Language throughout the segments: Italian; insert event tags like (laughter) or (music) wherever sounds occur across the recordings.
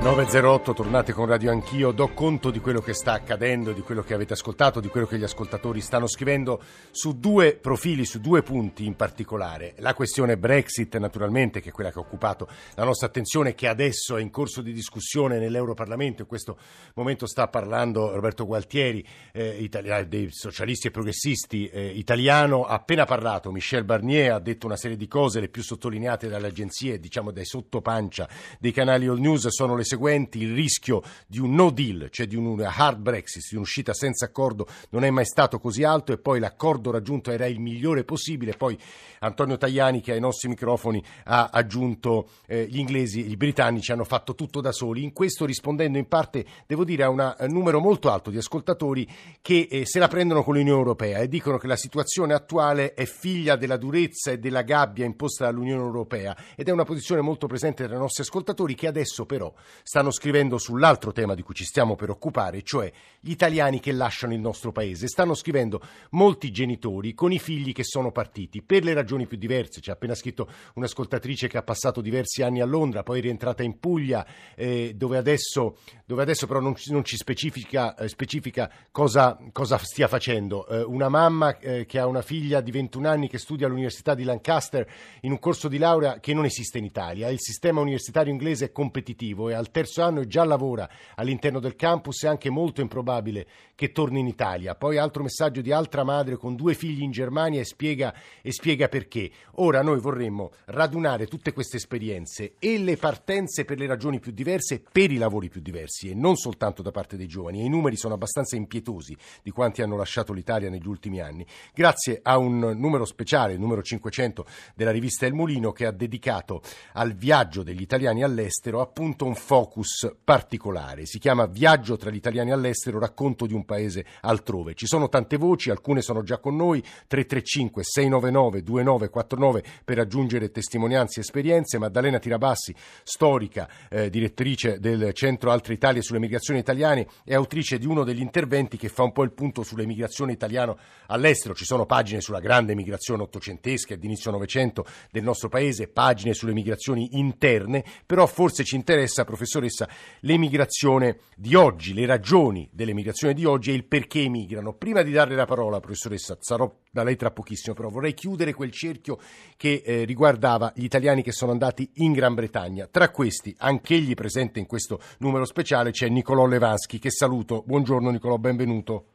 908, tornate con Radio Anch'io, do conto di quello che sta accadendo, di quello che avete ascoltato, di quello che gli ascoltatori stanno scrivendo su due profili, su due punti in particolare. La questione Brexit, naturalmente, che è quella che ha occupato la nostra attenzione, che adesso è in corso di discussione nell'Europarlamento. In questo momento sta parlando Roberto Gualtieri, eh, italiano, dei socialisti e progressisti eh, italiano. Ha appena parlato Michel Barnier, ha detto una serie di cose, le più sottolineate dalle agenzie, diciamo dai sottopancia dei canali all news, sono le seguenti, il rischio di un no deal, cioè di un hard Brexit, di un'uscita senza accordo, non è mai stato così alto e poi l'accordo raggiunto era il migliore possibile. Poi Antonio Tajani, che ai nostri microfoni ha aggiunto eh, gli inglesi e i britannici hanno fatto tutto da soli. In questo rispondendo in parte, devo dire, a un numero molto alto di ascoltatori che eh, se la prendono con l'Unione Europea e dicono che la situazione attuale è figlia della durezza e della gabbia imposta dall'Unione Europea ed è una posizione molto presente tra i nostri ascoltatori che adesso però stanno scrivendo sull'altro tema di cui ci stiamo per occupare, cioè gli italiani che lasciano il nostro paese. Stanno scrivendo molti genitori con i figli che sono partiti per le ragioni più diverse. Ci ha appena scritto un'ascoltatrice che ha passato diversi anni a Londra, poi è rientrata in Puglia, eh, dove, adesso, dove, adesso, però non, non ci specifica, eh, specifica cosa, cosa, stia facendo. Eh, una mamma eh, che ha una figlia di 21 anni che studia all'Università di Lancaster in un corso di laurea che non esiste in Italia. Il sistema universitario inglese è competitivo e al terzo anno e già lavora all'interno del campus, è anche molto improbabile che torni in Italia. Poi altro messaggio di altra madre con due figli in Germania e spiega, e spiega perché. Ora noi vorremmo radunare tutte queste esperienze e le partenze per le ragioni più diverse, per i lavori più diversi e non soltanto da parte dei giovani. I numeri sono abbastanza impietosi di quanti hanno lasciato l'Italia negli ultimi anni, grazie a un numero speciale, il numero 500 della rivista El Mulino, che ha dedicato al viaggio degli italiani all'estero appunto un focus particolare. Si chiama Viaggio tra gli italiani all'estero, racconto di un paese altrove. Ci sono tante voci, alcune sono già con noi, 335 699 2949 per aggiungere testimonianze e esperienze. Maddalena Tirabassi, storica, eh, direttrice del Centro Altre Italie sulle migrazioni italiane e autrice di uno degli interventi che fa un po' il punto sull'emigrazione italiana all'estero. Ci sono pagine sulla grande migrazione ottocentesca e di inizio Novecento del nostro paese, pagine sulle migrazioni interne, però forse ci interessa, professoressa, l'emigrazione di oggi, le ragioni dell'emigrazione di oggi e il perché emigrano. Prima di darle la parola, professoressa, sarò da lei tra pochissimo, però vorrei chiudere quel cerchio che eh, riguardava gli italiani che sono andati in Gran Bretagna. Tra questi, anch'egli presente in questo numero speciale, c'è Nicolò Levanschi, che saluto. Buongiorno Nicolò, benvenuto.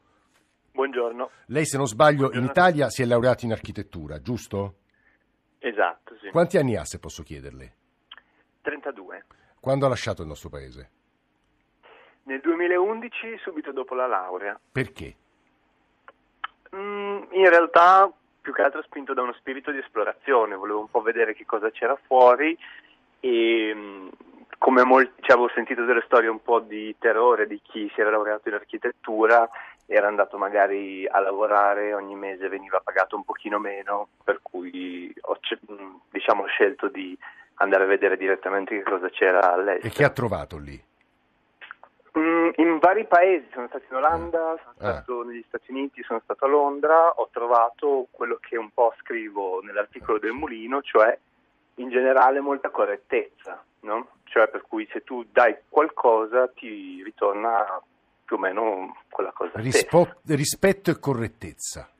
Buongiorno. Lei, se non sbaglio, Buongiorno. in Italia si è laureato in architettura, giusto? Esatto, sì. Quanti anni ha, se posso chiederle? 32. Quando ha lasciato il nostro paese? Nel 2011, subito dopo la laurea. Perché? Mm, in realtà, più che altro spinto da uno spirito di esplorazione, volevo un po' vedere che cosa c'era fuori e mm, come molti, cioè, avevo sentito delle storie un po' di terrore di chi si era laureato in architettura, era andato magari a lavorare, ogni mese veniva pagato un pochino meno, per cui ho mm, diciamo, scelto di andare a vedere direttamente che cosa c'era all'estero. E che ha trovato lì? Mm, in vari paesi, sono stato in Olanda, sono ah. stato ah. negli Stati Uniti, sono stato a Londra, ho trovato quello che un po' scrivo nell'articolo del Mulino, cioè in generale molta correttezza, no? Cioè per cui se tu dai qualcosa ti ritorna più o meno quella cosa. Rispo- rispetto e correttezza.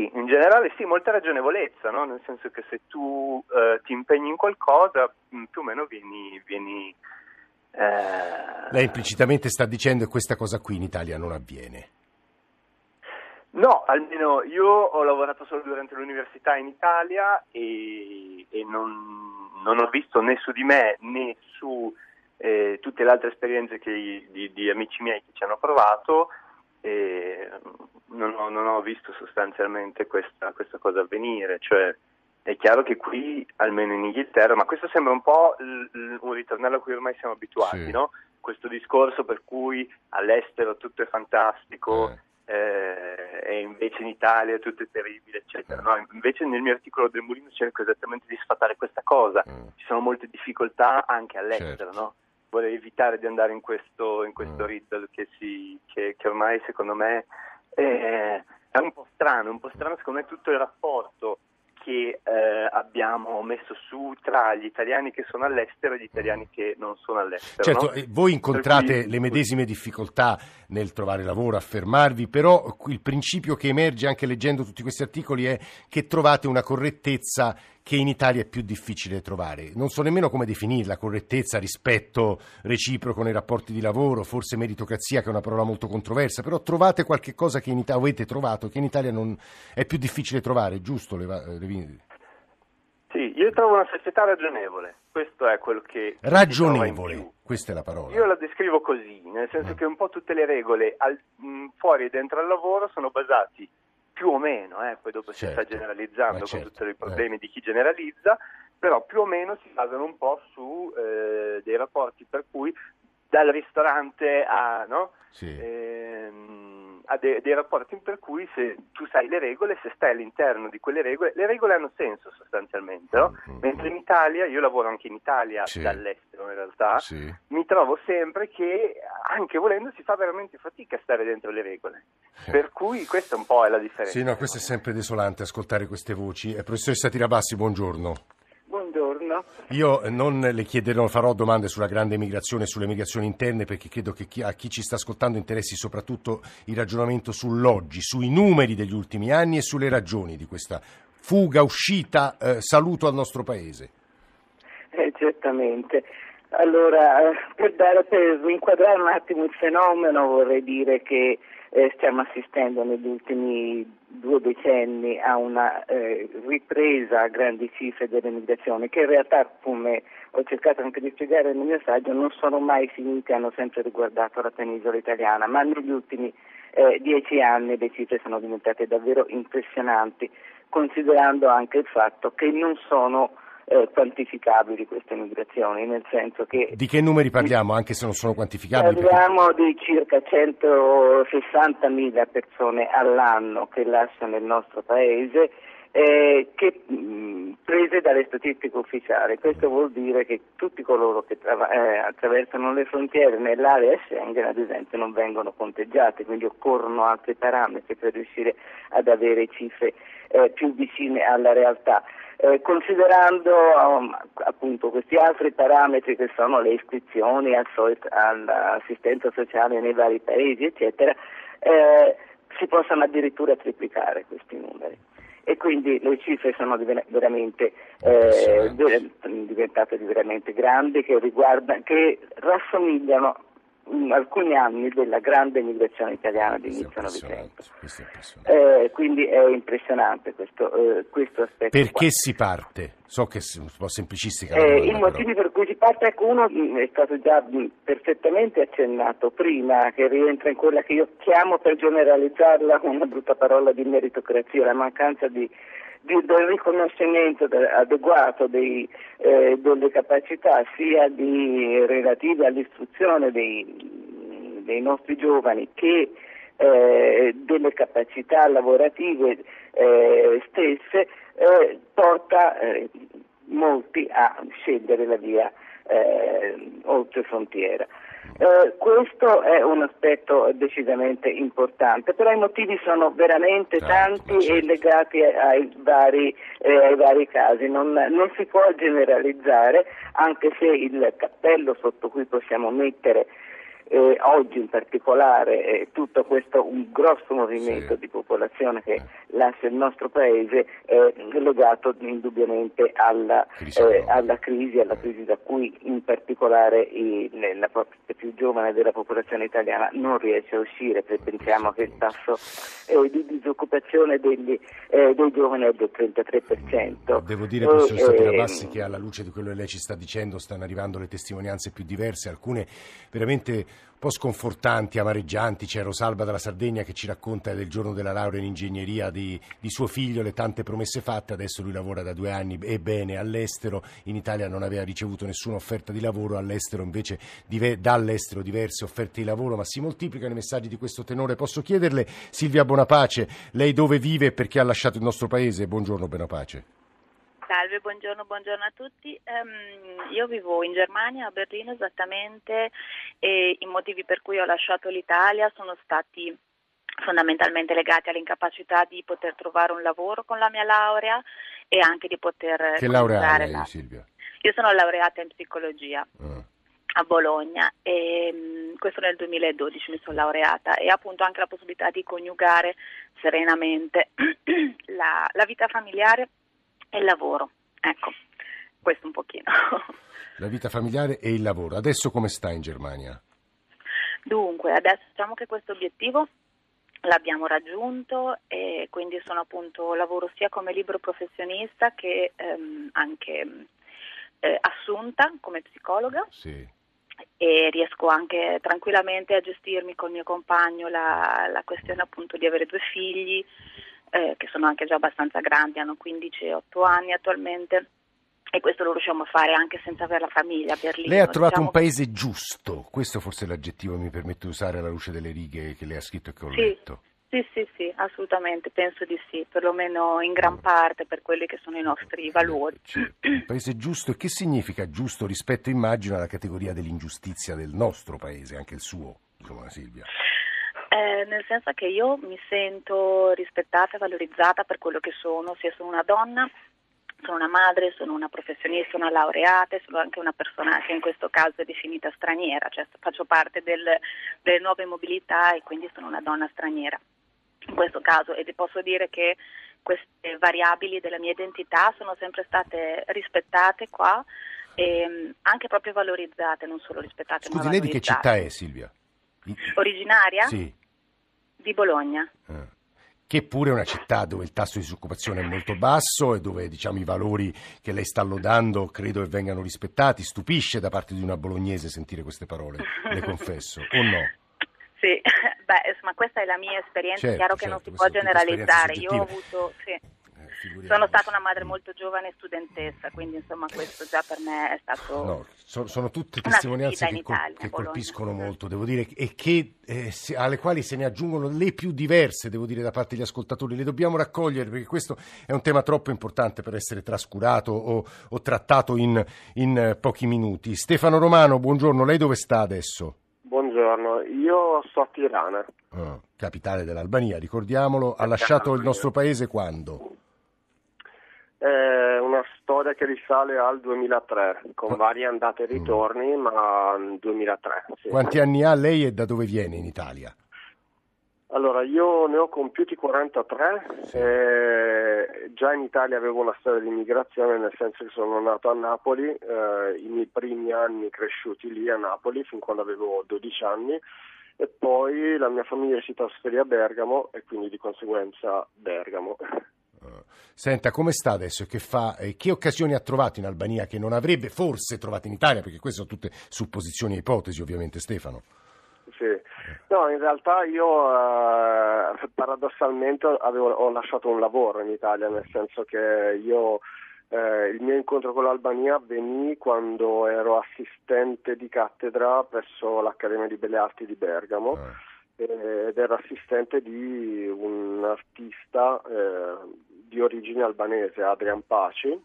Sì, in generale sì, molta ragionevolezza, no? nel senso che se tu eh, ti impegni in qualcosa mm, più o meno vieni... vieni eh... Lei implicitamente sta dicendo che questa cosa qui in Italia non avviene. No, almeno io ho lavorato solo durante l'università in Italia e, e non, non, ho visto né su di me né su eh, tutte le altre esperienze che, di, di, amici miei che ci hanno provato non ho, non ho visto sostanzialmente questa, questa, cosa avvenire. Cioè, è chiaro che qui, almeno in Inghilterra, ma questo sembra un po' l- l- un ritornello a cui ormai siamo abituati, sì. no? Questo discorso per cui all'estero tutto è fantastico. Eh. Eh, e invece in Italia tutto è terribile, eccetera. No, invece nel mio articolo del Mulino cerco esattamente di sfatare questa cosa. Mm. Ci sono molte difficoltà anche all'estero, certo. no? Vorrei evitare di andare in questo, in questo mm. riddle che, si, che, che, ormai secondo me è, è, un po' strano, un po' strano secondo me tutto il rapporto che eh, abbiamo messo su tra gli italiani che sono all'estero e gli italiani che non sono all'estero. Certo, no? eh, voi incontrate cui... le medesime difficoltà nel trovare lavoro, affermarvi, però il principio che emerge anche leggendo tutti questi articoli è che trovate una correttezza che in Italia è più difficile trovare. Non so nemmeno come definirla, correttezza, rispetto reciproco nei rapporti di lavoro, forse meritocrazia che è una parola molto controversa, però trovate qualche cosa che in Italia avete trovato che in Italia non è più difficile trovare, giusto? Levi? Sì, io trovo una società ragionevole, questo è quello che... Ragionevole, questa è la parola. Io la descrivo così, nel senso mm. che un po' tutte le regole al, mh, fuori e dentro al lavoro sono basati più o meno, eh, poi dopo certo. si sta certo. generalizzando certo. con tutti i problemi eh. di chi generalizza, però più o meno si basano un po' su eh, dei rapporti per cui dal ristorante a... No? Sì. Ha dei, dei, rapporti per cui se tu sai le regole, se stai all'interno di quelle regole, le regole hanno senso sostanzialmente, no? mm-hmm. mentre in Italia, io lavoro anche in Italia sì. dall'estero in realtà, sì. mi trovo sempre che anche volendo si fa veramente fatica a stare dentro le regole, eh. per cui questa un po' è la differenza. Sì, no, questo è sempre desolante ascoltare queste voci. Eh, professoressa Tirabassi, buongiorno. Io non le chiederò, farò domande sulla grande migrazione e sulle migrazioni interne perché credo che chi, a chi ci sta ascoltando interessi soprattutto il ragionamento sull'oggi, sui numeri degli ultimi anni e sulle ragioni di questa fuga, uscita, eh, saluto al nostro Paese. Eh, certamente. Allora, per, dare, per inquadrare un attimo il fenomeno vorrei dire che eh, stiamo assistendo negli ultimi due decenni a una eh, ripresa a grandi cifre delle migrazioni che in realtà, come ho cercato anche di spiegare nel mio saggio, non sono mai finite, hanno sempre riguardato la penisola italiana, ma negli ultimi eh, dieci anni le cifre sono diventate davvero impressionanti, considerando anche il fatto che non sono eh, quantificabili queste migrazioni, nel senso che... Di che numeri parliamo, anche se non sono quantificabili? Parliamo perché... di circa 160.000 persone all'anno che lasciano il nostro paese, eh, che, mh, prese dalle statistiche ufficiali. Questo vuol dire che tutti coloro che tra- eh, attraversano le frontiere nell'area Schengen, ad esempio, non vengono conteggiati, quindi occorrono altri parametri per riuscire ad avere cifre eh, più vicine alla realtà eh, considerando um, appunto questi altri parametri che sono le iscrizioni al all'assistenza sociale nei vari paesi, eccetera, eh, si possono addirittura triplicare questi numeri. E quindi le cifre sono veramente eh, diventate veramente grandi che, riguarda, che rassomigliano in alcuni anni della grande migrazione italiana di inizio Novecento. Eh, quindi è impressionante questo, eh, questo aspetto. Perché qua. si parte? So che è un po' semplicistica. Eh, I motivi per cui si parte, ecco, uno mm, è stato già mm, perfettamente accennato prima, che rientra in quella che io chiamo per generalizzarla una brutta parola di meritocrazia, la mancanza di di, del riconoscimento adeguato dei, eh, delle capacità sia di, relative all'istruzione dei, dei, nostri giovani che eh, delle capacità lavorative eh, stesse eh, porta eh, molti a scegliere la via eh, oltre frontiera. Eh, questo è un aspetto decisamente importante, però i motivi sono veramente tanti e legati ai vari, eh, ai vari casi, non, non, si può generalizzare, anche se il cappello sotto cui possiamo mettere eh, oggi in particolare eh, tutto questo un grosso movimento sì. di popolazione che eh. lascia il nostro paese è legato indubbiamente alla crisi, eh, alla crisi, alla crisi da cui in particolare i, la parte più giovane della popolazione italiana non riesce a uscire, pensiamo che il tasso eh, di disoccupazione degli, eh, dei giovani è del 33%. Devo dire, professoressa Tirabassi, che alla luce di quello che lei ci sta dicendo stanno arrivando le testimonianze più diverse, alcune veramente po' sconfortanti, amareggianti. C'è Rosalba dalla Sardegna che ci racconta del giorno della laurea in ingegneria di, di, suo figlio, le tante promesse fatte. Adesso lui lavora da due anni e bene all'estero. In Italia non aveva ricevuto nessuna offerta di lavoro, all'estero invece dall'estero diverse offerte di lavoro, ma si moltiplicano i messaggi di questo tenore. Posso chiederle, Silvia Bonapace, lei dove vive e perché ha lasciato il nostro paese? Buongiorno Bonapace. Salve, buongiorno, buongiorno a tutti. Um, io vivo in Germania, a Berlino esattamente, e i motivi per cui ho lasciato l'Italia sono stati fondamentalmente legati all'incapacità di poter trovare un lavoro con la mia laurea e anche di poter... Che laurea lei, la... Silvia? Io sono laureata in psicologia. Ah. a Bologna e mh, questo nel 2012 mi sono laureata e appunto anche la possibilità di coniugare serenamente (clears throat) la, la vita familiare e il lavoro. Ecco, questo un pochino. (laughs) La vita familiare e il lavoro. Adesso come sta in Germania? Dunque, adesso diciamo che questo obiettivo l'abbiamo raggiunto e quindi sono appunto lavoro sia come libero professionista che ehm, anche eh, assunta come psicologa Sì. e riesco anche tranquillamente a gestirmi col mio compagno la, la questione appunto di avere due figli eh, che sono anche già abbastanza grandi, hanno 15 e 8 anni attualmente e questo lo riusciamo a fare anche senza avere la famiglia Berlino. Lei ha trovato diciamo un paese giusto, questo forse è l'aggettivo che mi permette di usare alla luce delle righe che lei ha scritto e che ho Sì. letto. Sì, sì, sì, assolutamente, penso di sì, perlomeno in gran Mm. parte per quelli che sono i nostri valori. Certo, un paese giusto, e che significa giusto rispetto, immagino, alla categoria dell'ingiustizia del nostro paese, anche il suo, insomma, Silvia. Eh, nel senso che io mi sento rispettata e valorizzata per quello che sono, sia sono una donna, sono una madre, sono una professionista, una laureata e sono anche una persona che in questo caso è definita straniera, cioè faccio parte del- delle nuove mobilità e quindi sono una donna straniera. In questo caso e ti posso dire che queste variabili della mia identità sono sempre state rispettate qua e mh, anche proprio valorizzate, non solo rispettate ma Scusi, lei di che città è, Silvia? Originaria? Sì. Di Bologna. eh. Che pure è una città dove il tasso di disoccupazione è molto basso e dove diciamo, i valori che lei sta lodando credo che vengano rispettati. Stupisce da parte di una bolognese sentire queste parole, le (laughs) confesso, o no? Sì, (laughs) beh, insomma, questa è la mia esperienza, Certo, chiaro che certo, non si questa può generalizzare. Io ho avuto, sì. Sono stata una madre molto giovane e studentessa, quindi insomma questo già per me è stato... No, sono, sono tutte testimonianze che, col- Italia, che colpiscono molto, devo dire, e che, eh, se- alle quali se ne aggiungono le più diverse, devo dire, da parte degli ascoltatori. Le dobbiamo raccogliere perché questo è un tema troppo importante per essere trascurato o, o trattato in, in, eh, pochi minuti. Stefano Romano, buongiorno, lei dove sta adesso? Buongiorno, io sto a Tirana. Ah, capitale dell'Albania, ricordiamolo. Ha lasciato il nostro paese quando? È una storia che risale al 2003, con varie andate e ritorni, ma nel 2003. sì. Quanti anni ha lei e da dove viene in Italia? Allora, io ne ho compiuti 43, eh, già in Italia avevo una storia di immigrazione, nel senso che sono nato a Napoli, eh, i miei primi anni cresciuti lì a Napoli, fin quando avevo 12 anni, e poi la mia famiglia si trasferì a Bergamo e quindi di conseguenza Bergamo. Ah. Senta, come sta adesso? e Che, fa, e che occasioni ha trovato in Albania che non avrebbe forse trovato in Italia? Perché queste sono tutte supposizioni e ipotesi, ovviamente, Stefano. Sì. No, in realtà io eh, paradossalmente avevo, ho lasciato un lavoro in Italia, nel senso che io eh, il mio incontro con l'Albania avvenì quando ero assistente di cattedra presso l'Accademia di Belle Arti di Bergamo Ah. eh, ed ero assistente di un artista eh, di origine albanese, Adrian Paci,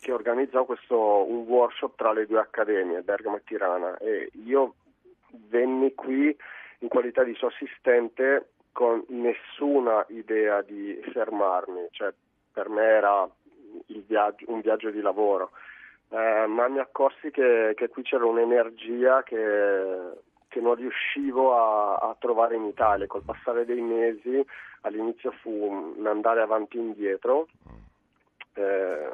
che organizzò questo, un workshop tra le due accademie, Bergamo e Tirana, e io venni qui in qualità di suo assistente con nessuna idea di fermarmi, cioè per me era viaggio- un viaggio di lavoro, Eh, ma mi accorsi che, che qui c'era un'energia che, che non riuscivo a, a trovare in Italia. Col passare dei mesi all'inizio fu un andare avanti e indietro, eh,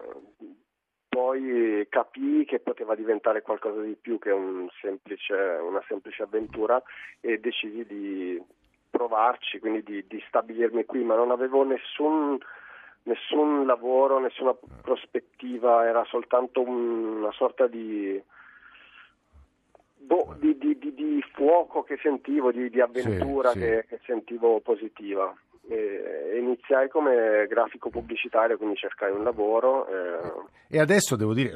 poi capii che poteva diventare qualcosa di più che un semplice, una semplice avventura e decisi di provarci, quindi di, di stabilirmi qui, ma non avevo nessun, nessun lavoro, nessuna prospettiva, era soltanto un- una sorta di, boh, di, di- di- di fuoco che sentivo, di, di avventura sì. Che, che sentivo positiva. E, iniziai come grafico pubblicitario, quindi cercai un lavoro. eh, E adesso devo dire,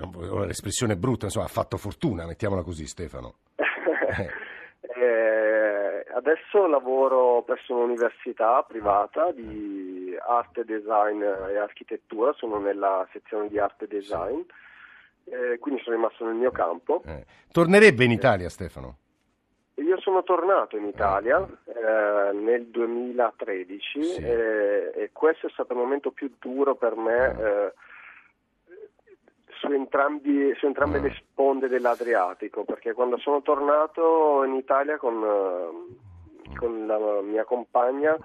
l'espressione è brutta, insomma, ha fatto fortuna, mettiamola così, Stefano. (laughs) Eh, adesso lavoro presso un'università privata di arte, design e architettura, sono nella sezione di arte e design, eh, quindi sono rimasto nel mio campo. Eh, Tornerebbe in Italia, Stefano? io sono tornato in Italia eh, nel 2013 Sì. eh, e questo è stato il momento più duro per me eh, su, entrambi- su entrambe Mm. le sponde dell'Adriatico, perché quando sono tornato in Italia con, eh, con la mia compagna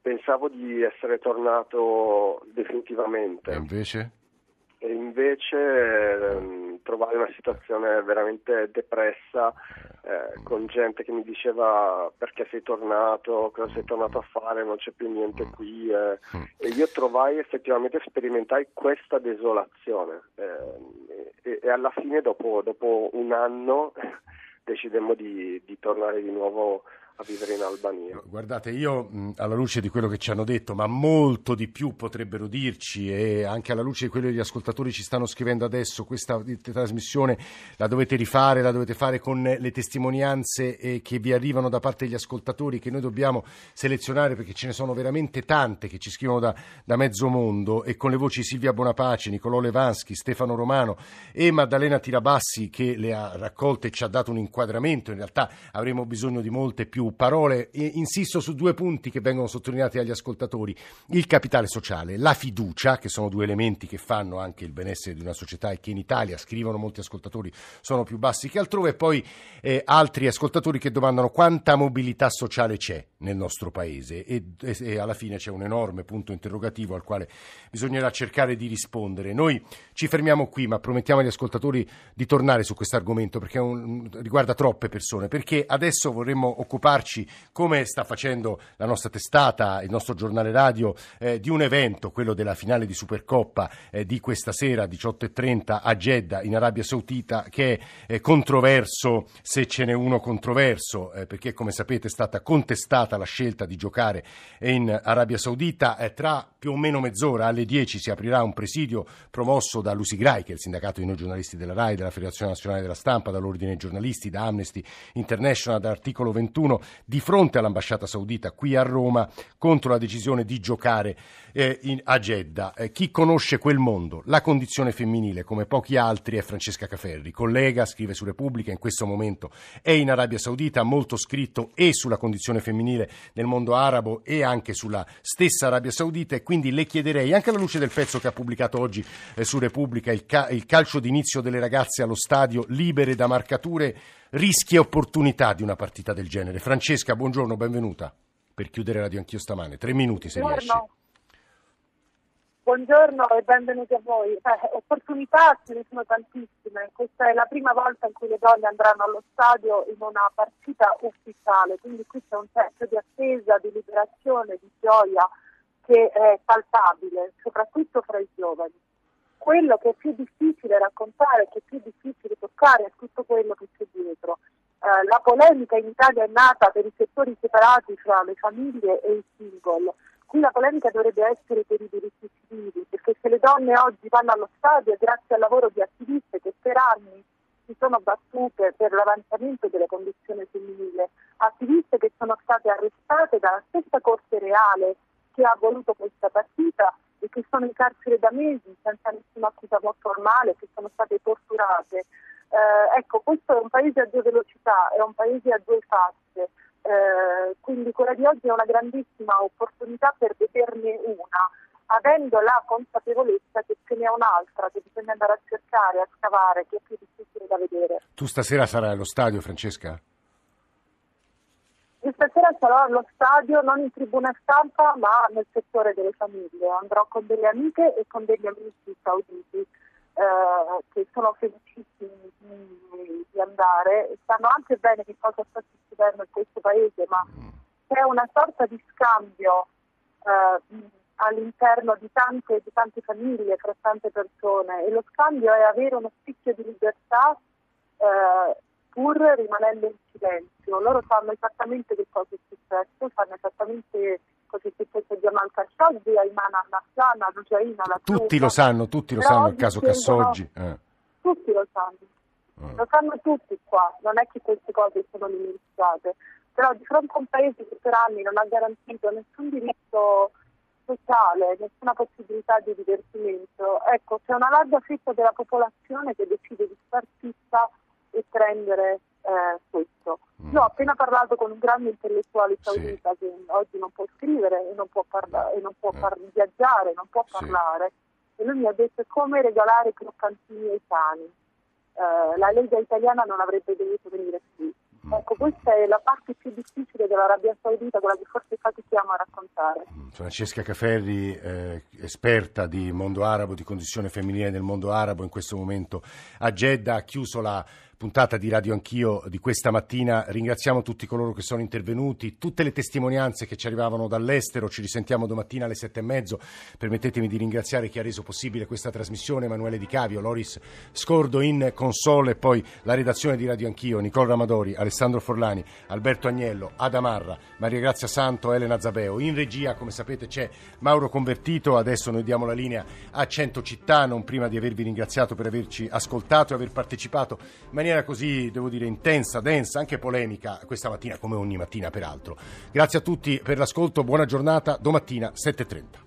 pensavo di essere tornato definitivamente E invece? E invece ehm, trovai una situazione veramente depressa eh, con gente che mi diceva perché sei tornato, cosa sei tornato a fare, non c'è più niente qui eh. e io trovai effettivamente, sperimentai questa desolazione eh, e, e alla fine dopo, dopo un anno (laughs) decidemmo di, di tornare di nuovo a vivere in Albania. Guardate, io alla luce di quello che ci hanno detto, ma molto di più potrebbero dirci e anche alla luce di quello che gli ascoltatori ci stanno scrivendo adesso, questa trasmissione la dovete rifare, la dovete fare con le testimonianze eh, che vi arrivano da parte degli ascoltatori che noi dobbiamo selezionare perché ce ne sono veramente tante che ci scrivono da, da mezzo mondo e con le voci Silvia Bonapace, Nicolò Levanschi, Stefano Romano e Maddalena Tirabassi che le ha raccolte e ci ha dato un inquadramento, in realtà avremo bisogno di molte più parole. E insisto su due punti che vengono sottolineati dagli ascoltatori. Il capitale sociale, la fiducia, che sono due elementi che fanno anche il benessere di una società e che in Italia, scrivono molti ascoltatori, sono più bassi che altrove, e poi eh, altri ascoltatori che domandano quanta mobilità sociale c'è nel nostro paese e, e- alla fine c'è un enorme punto interrogativo al quale bisognerà cercare di rispondere. Noi ci fermiamo qui, ma promettiamo agli ascoltatori di tornare su questo argomento perché un- riguarda troppe persone, perché adesso vorremmo occuparci, come sta facendo la nostra testata, il nostro giornale radio, eh, di un evento, quello della finale di Supercoppa eh, di questa sera 18.30 a Jeddah in Arabia Saudita, che è eh, controverso se ce n'è uno controverso, eh, perché come sapete è stata contestata la scelta di giocare in Arabia Saudita. Eh, tra più o meno mezz'ora alle 10 si aprirà un presidio promosso da Lusigrai, che è il sindacato di noi giornalisti della RAI, della Federazione Nazionale della Stampa, dall'Ordine dei giornalisti, da Amnesty International, dall'articolo 21, di fronte all'ambasciata saudita qui a Roma contro la decisione di giocare eh, in- a Jeddah. Eh, chi conosce quel mondo, la condizione femminile, come pochi altri, è Francesca Caferri, collega, scrive su Repubblica, in questo momento è in Arabia Saudita, molto scritto e sulla condizione femminile nel mondo arabo e anche sulla stessa Arabia Saudita e quindi le chiederei, anche alla luce del pezzo che ha pubblicato oggi eh, su Repubblica, il, ca- il calcio d'inizio delle ragazze allo stadio libere da marcature, rischi e opportunità di una partita del genere. Francesca, buongiorno, benvenuta. Per chiudere Radio Anch'io stamane, tre minuti se riesci. Buongiorno. E benvenuti a voi. Eh, opportunità ce ne sono tantissime. Questa è la prima volta in cui le donne andranno allo stadio in una partita ufficiale, quindi qui c'è un senso di attesa, di liberazione, di gioia che è palpabile, soprattutto fra i giovani. Quello che è più difficile raccontare, che è più difficile toccare, è tutto quello che c'è dietro. Eh, la polemica in Italia è nata per i settori separati fra le famiglie e i single. Qui la polemica dovrebbe essere per i diritti civili, perché se le donne oggi vanno allo stadio è grazie al lavoro di attiviste che per anni si sono battute per l'avanzamento della condizione femminile, attiviste che sono state arrestate dalla stessa Corte Reale che ha voluto questa partita e che sono in carcere da mesi senza nessuna accusa formale, che sono state torturate. Eh, ecco, questo è un paese a due velocità, è un paese a due facce. Eh, quindi quella di oggi è una grandissima opportunità per vederne una, avendo la consapevolezza che ce n'è un'altra che bisogna andare a cercare, a scavare, che è più difficile da vedere. Tu stasera sarai allo stadio, Francesca? Io stasera sarò allo stadio, non in tribuna stampa, ma nel settore delle famiglie. Andrò con delle amiche e con degli amici sauditi eh, che sono felicissimi di, di andare e sanno anche bene che cosa sta succedendo in questo paese, ma c'è una sorta di scambio eh, all'interno di tante, di tante famiglie, fra tante persone e lo scambio è avere uno spicchio di libertà eh, pur rimanendo in silenzio. Loro sanno esattamente che cosa è successo, sanno esattamente cosa è successo a Jamal Khashoggi, a Iman al-Nassan, a Lujaina, la Tutti lo sanno, tutti lo Però sanno il caso Cassoggi. eh. Tutti lo sanno. Eh. Lo sanno tutti qua, non è che queste cose sono dimenticate, però di fronte a un paese che per anni non ha garantito nessun diritto sociale, nessuna possibilità di divertimento, ecco, c'è una larga fetta della popolazione che decide di star zitta e prendere eh, questo. Mm. Io ho appena parlato con un grande intellettuale saudita sì. che oggi non può scrivere e non può, parla- e non può eh. par- viaggiare, non può parlare, sì. e lui mi ha detto come regalare croccantini ai cani. Uh, la Lega italiana non avrebbe dovuto venire qui. Ecco, questa è la parte più difficile dell'Arabia Saudita, quella che forse fatichiamo a raccontare. Francesca Caferri, eh, esperta di mondo arabo, di condizione femminile nel mondo arabo, in questo momento a Jeddah, ha chiuso la puntata di Radio Anch'io di questa mattina. Ringraziamo tutti coloro che sono intervenuti, tutte le testimonianze che ci arrivavano dall'estero. Ci risentiamo domattina alle sette e mezzo. Permettetemi di ringraziare chi ha reso possibile questa trasmissione, Emanuele Di Cavio, Loris Scordo in console e poi la redazione di Radio Anch'io, Nicola Ramadori, Alessandro Forlani, Alberto Agnello, Adamarra, Maria Grazia Santo, Elena Zabeo. In regia, come sapete, c'è Mauro Convertito. Adesso noi diamo la linea a Cento Città, non prima di avervi ringraziato per averci ascoltato e aver partecipato in maniera così, devo dire, intensa, densa, anche polemica questa mattina, come ogni mattina peraltro. Grazie a tutti per l'ascolto, buona giornata, domattina 7.30.